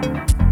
Thank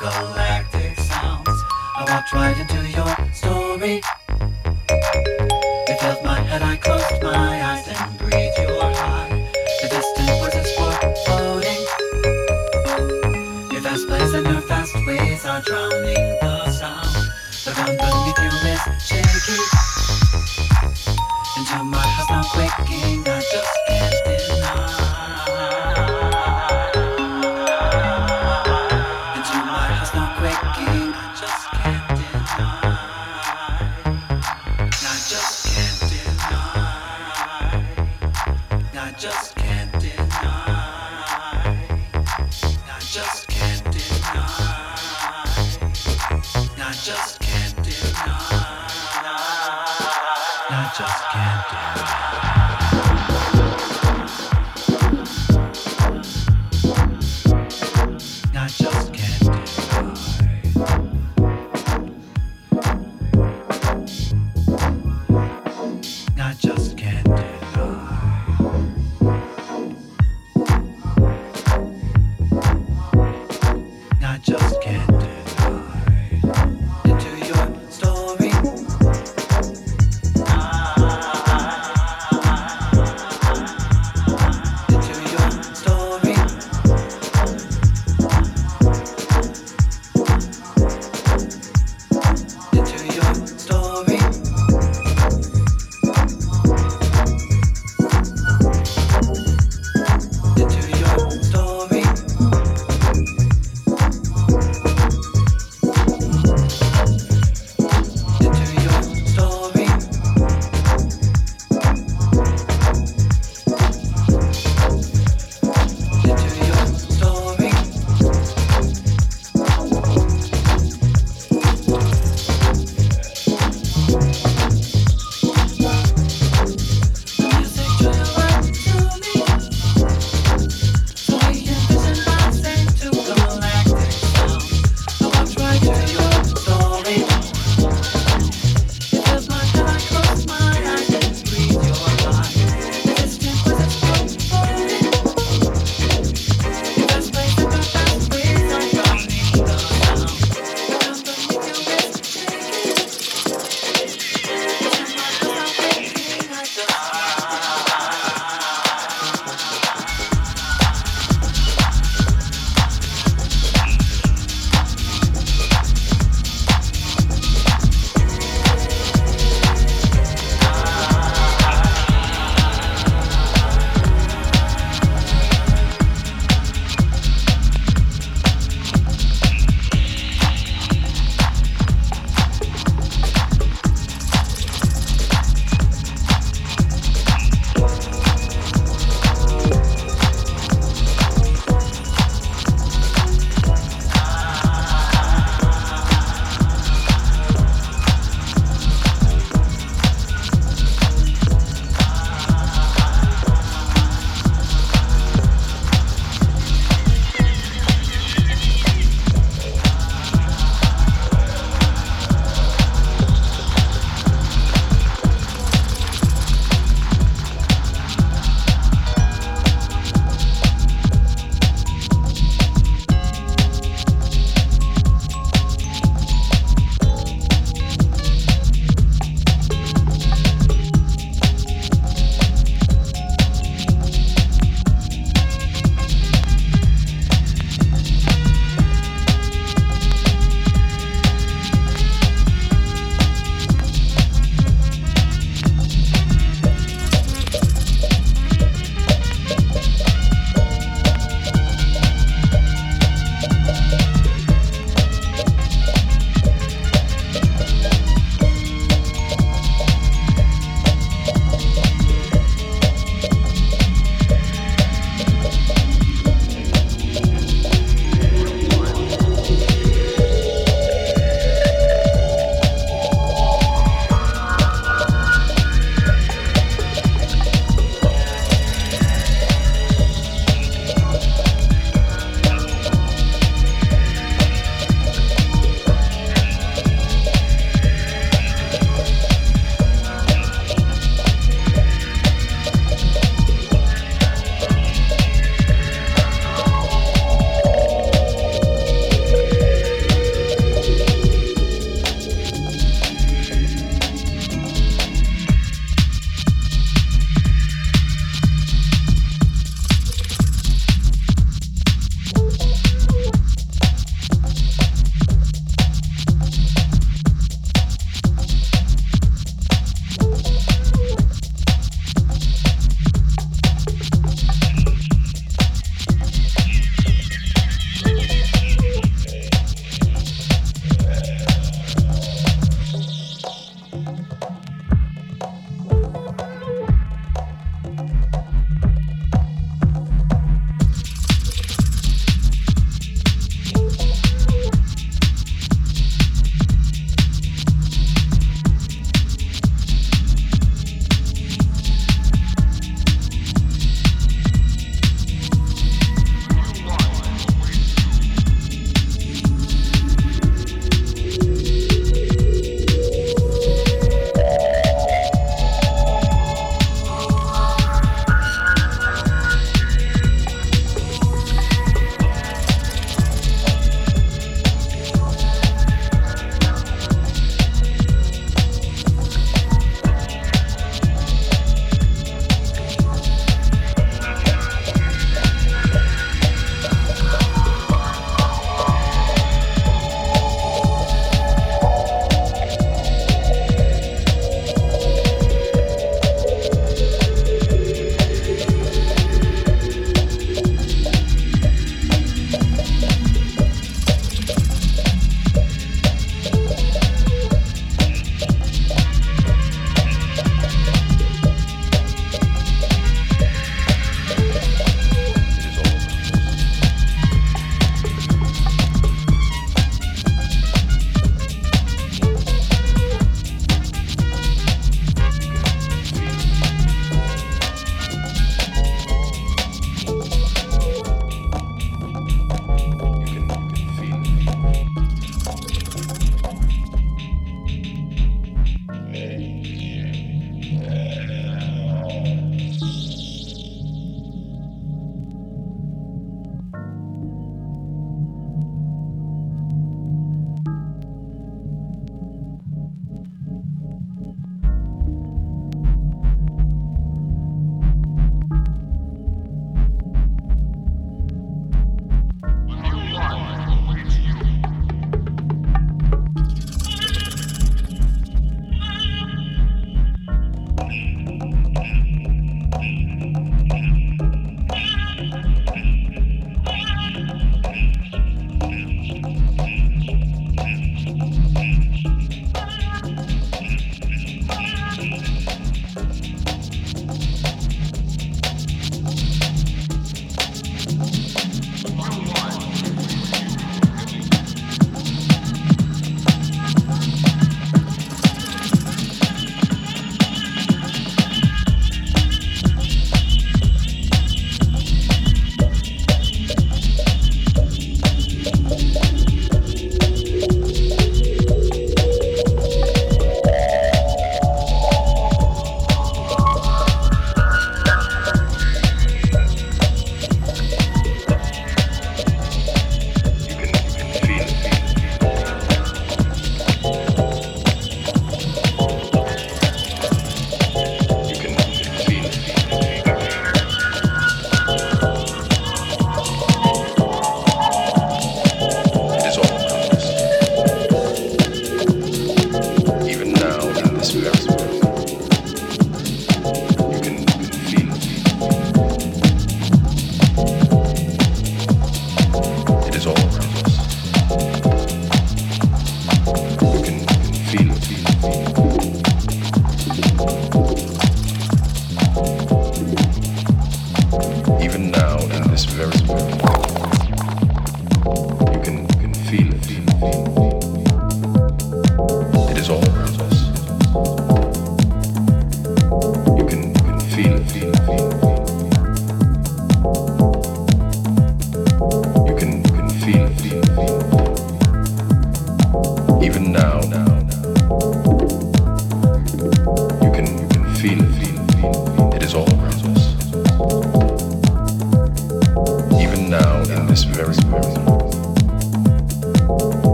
galactic sounds. I walked right into your story. It filled my head, I closed my eyes and breathed your high. The distant voices were floating. Your fast plays and your fast ways are drowning the sound. The ground beneath you.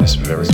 this very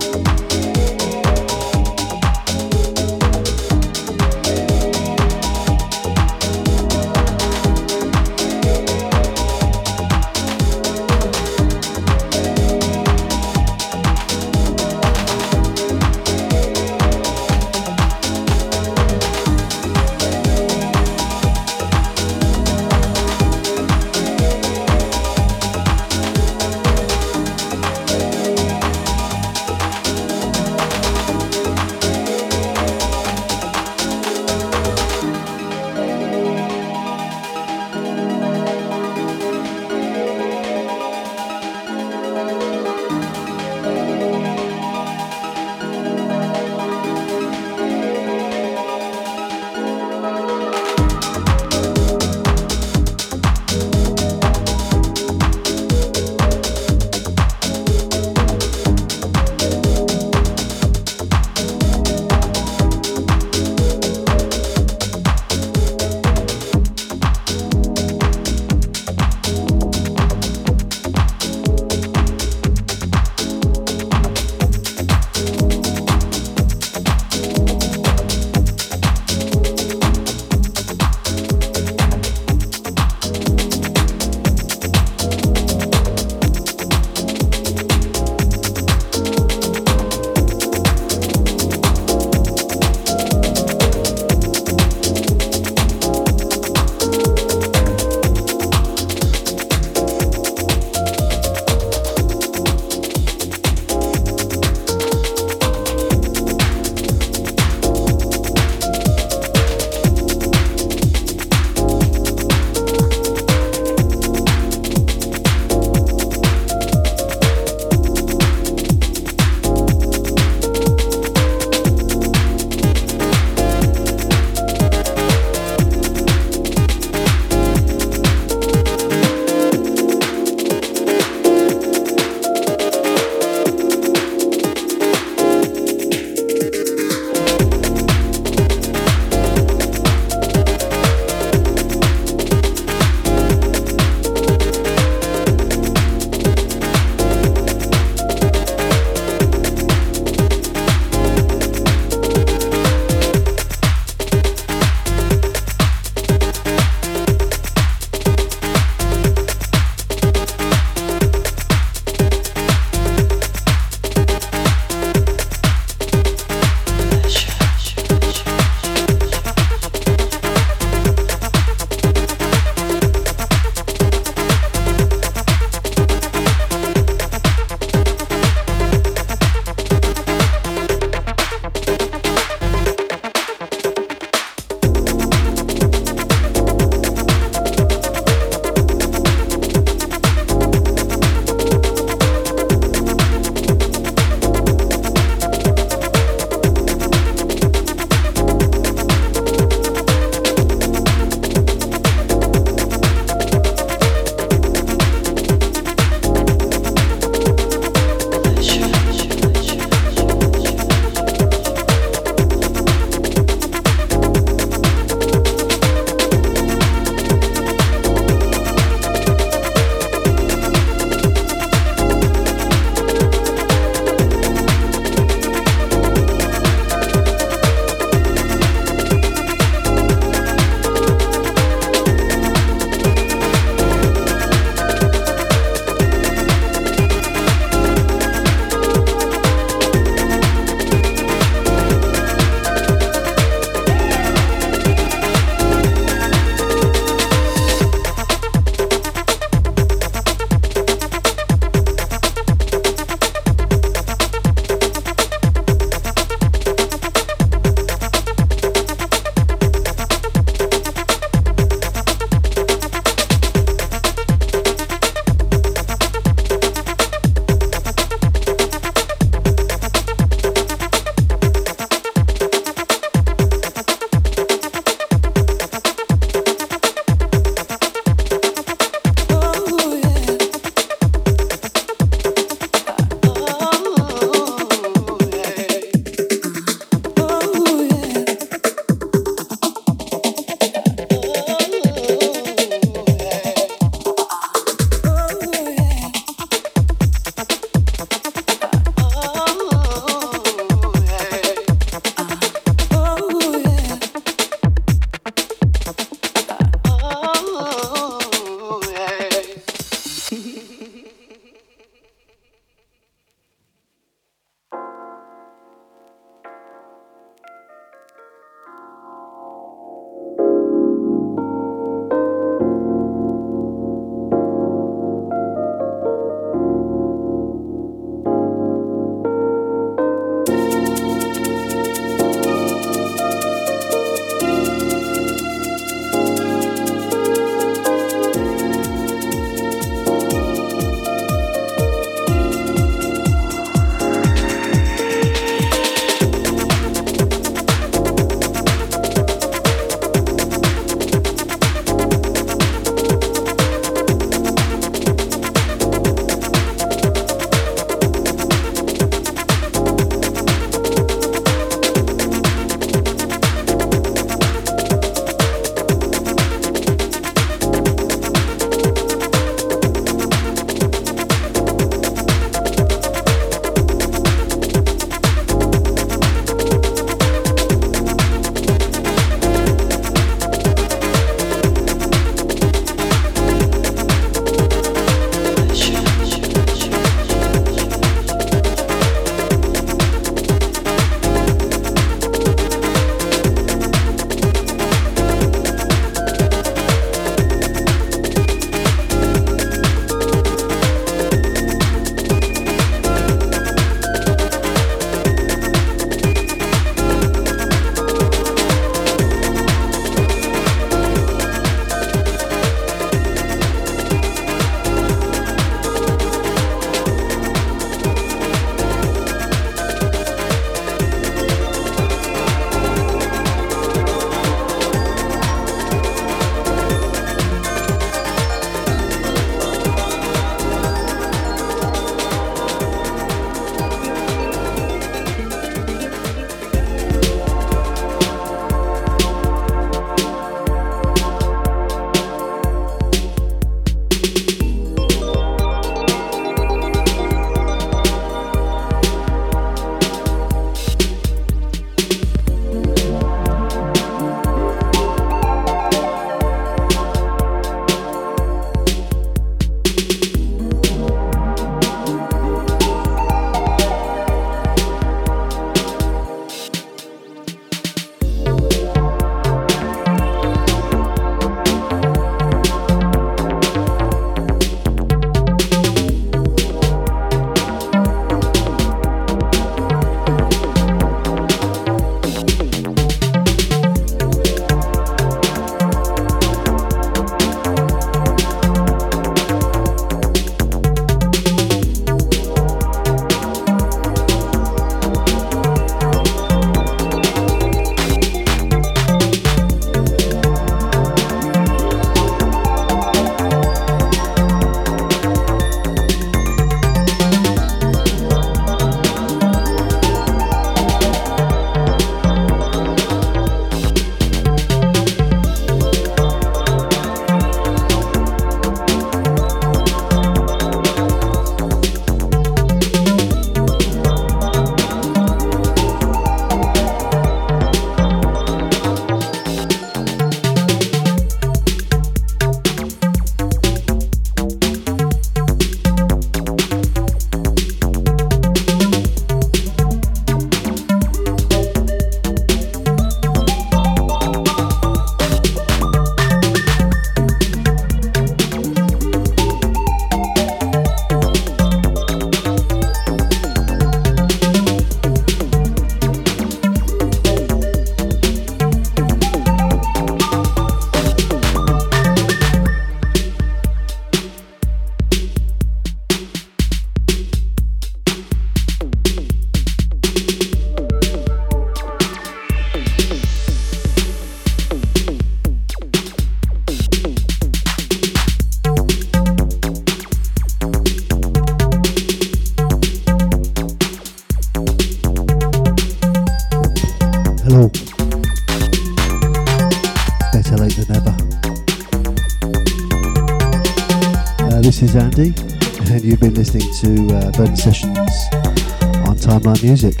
Music.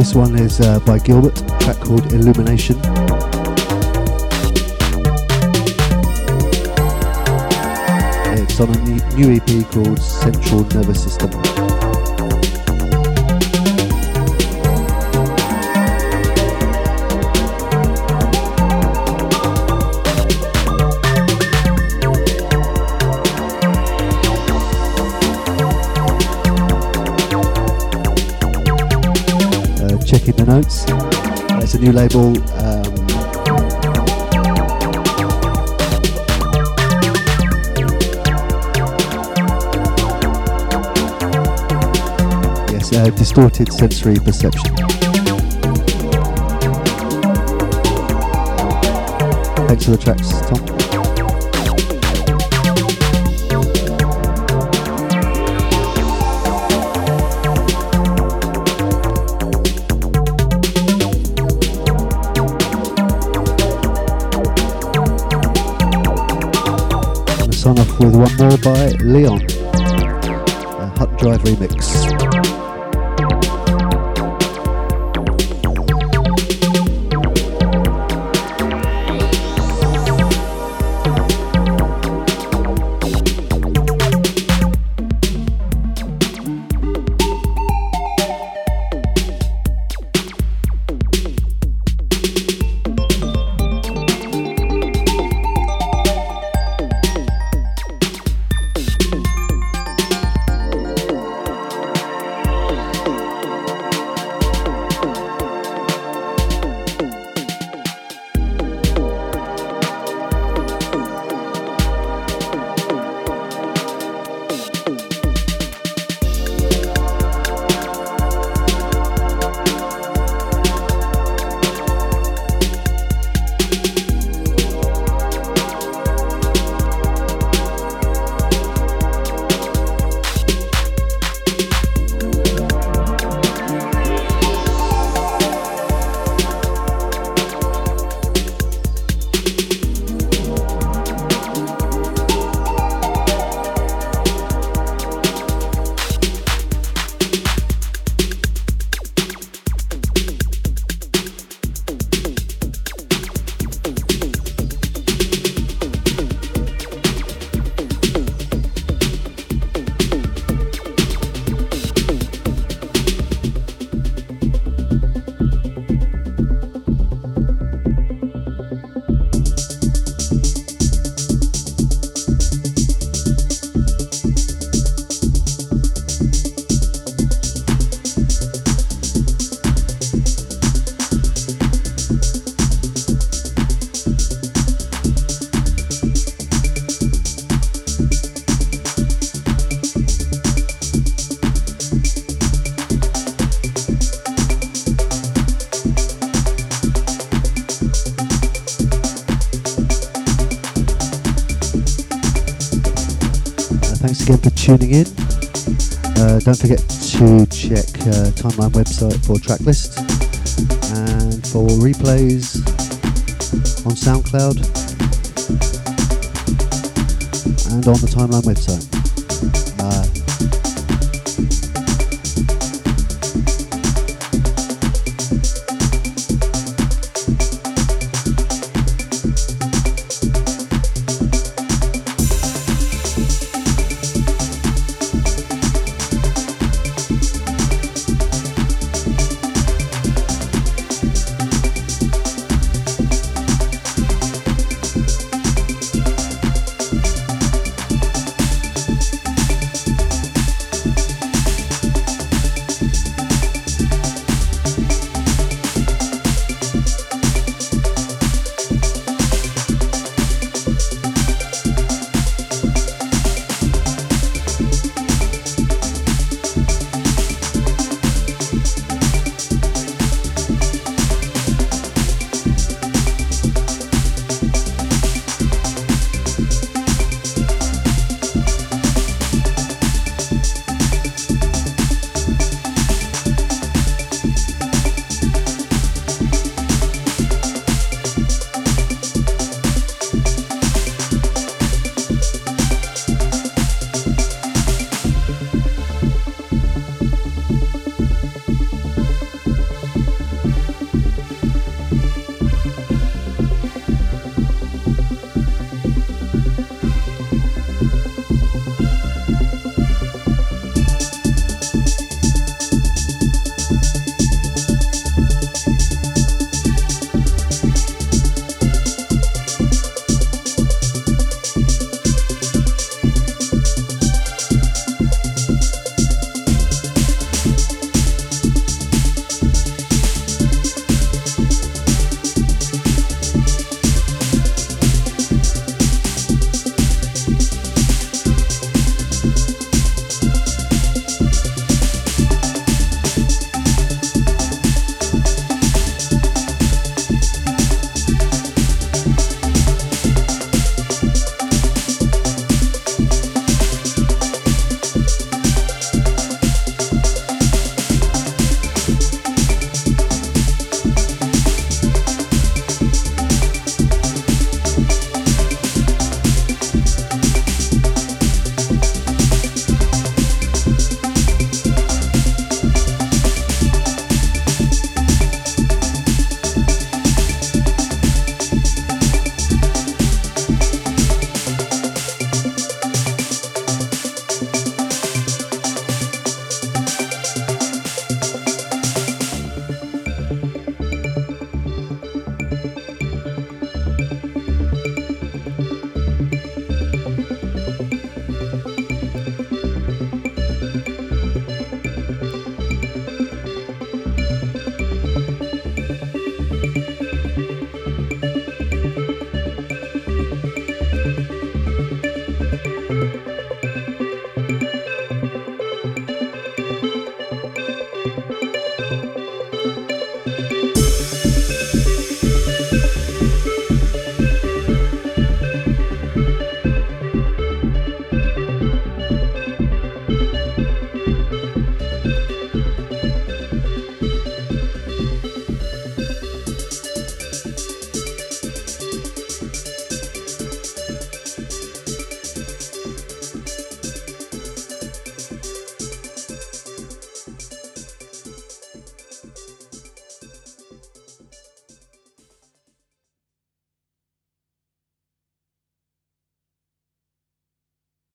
This one is uh, by Gilbert, track called Illumination. It's on a new EP called Central Nervous System. Notes. It's a new label. Um, yes, uh, distorted sensory perception. Thanks for the tracks, Tom. With one more by Leeon, a Hut Drive remix. Tuning in. Uh, don't forget to check uh, Timeline website for track list and for replays on SoundCloud and on the Timeline website.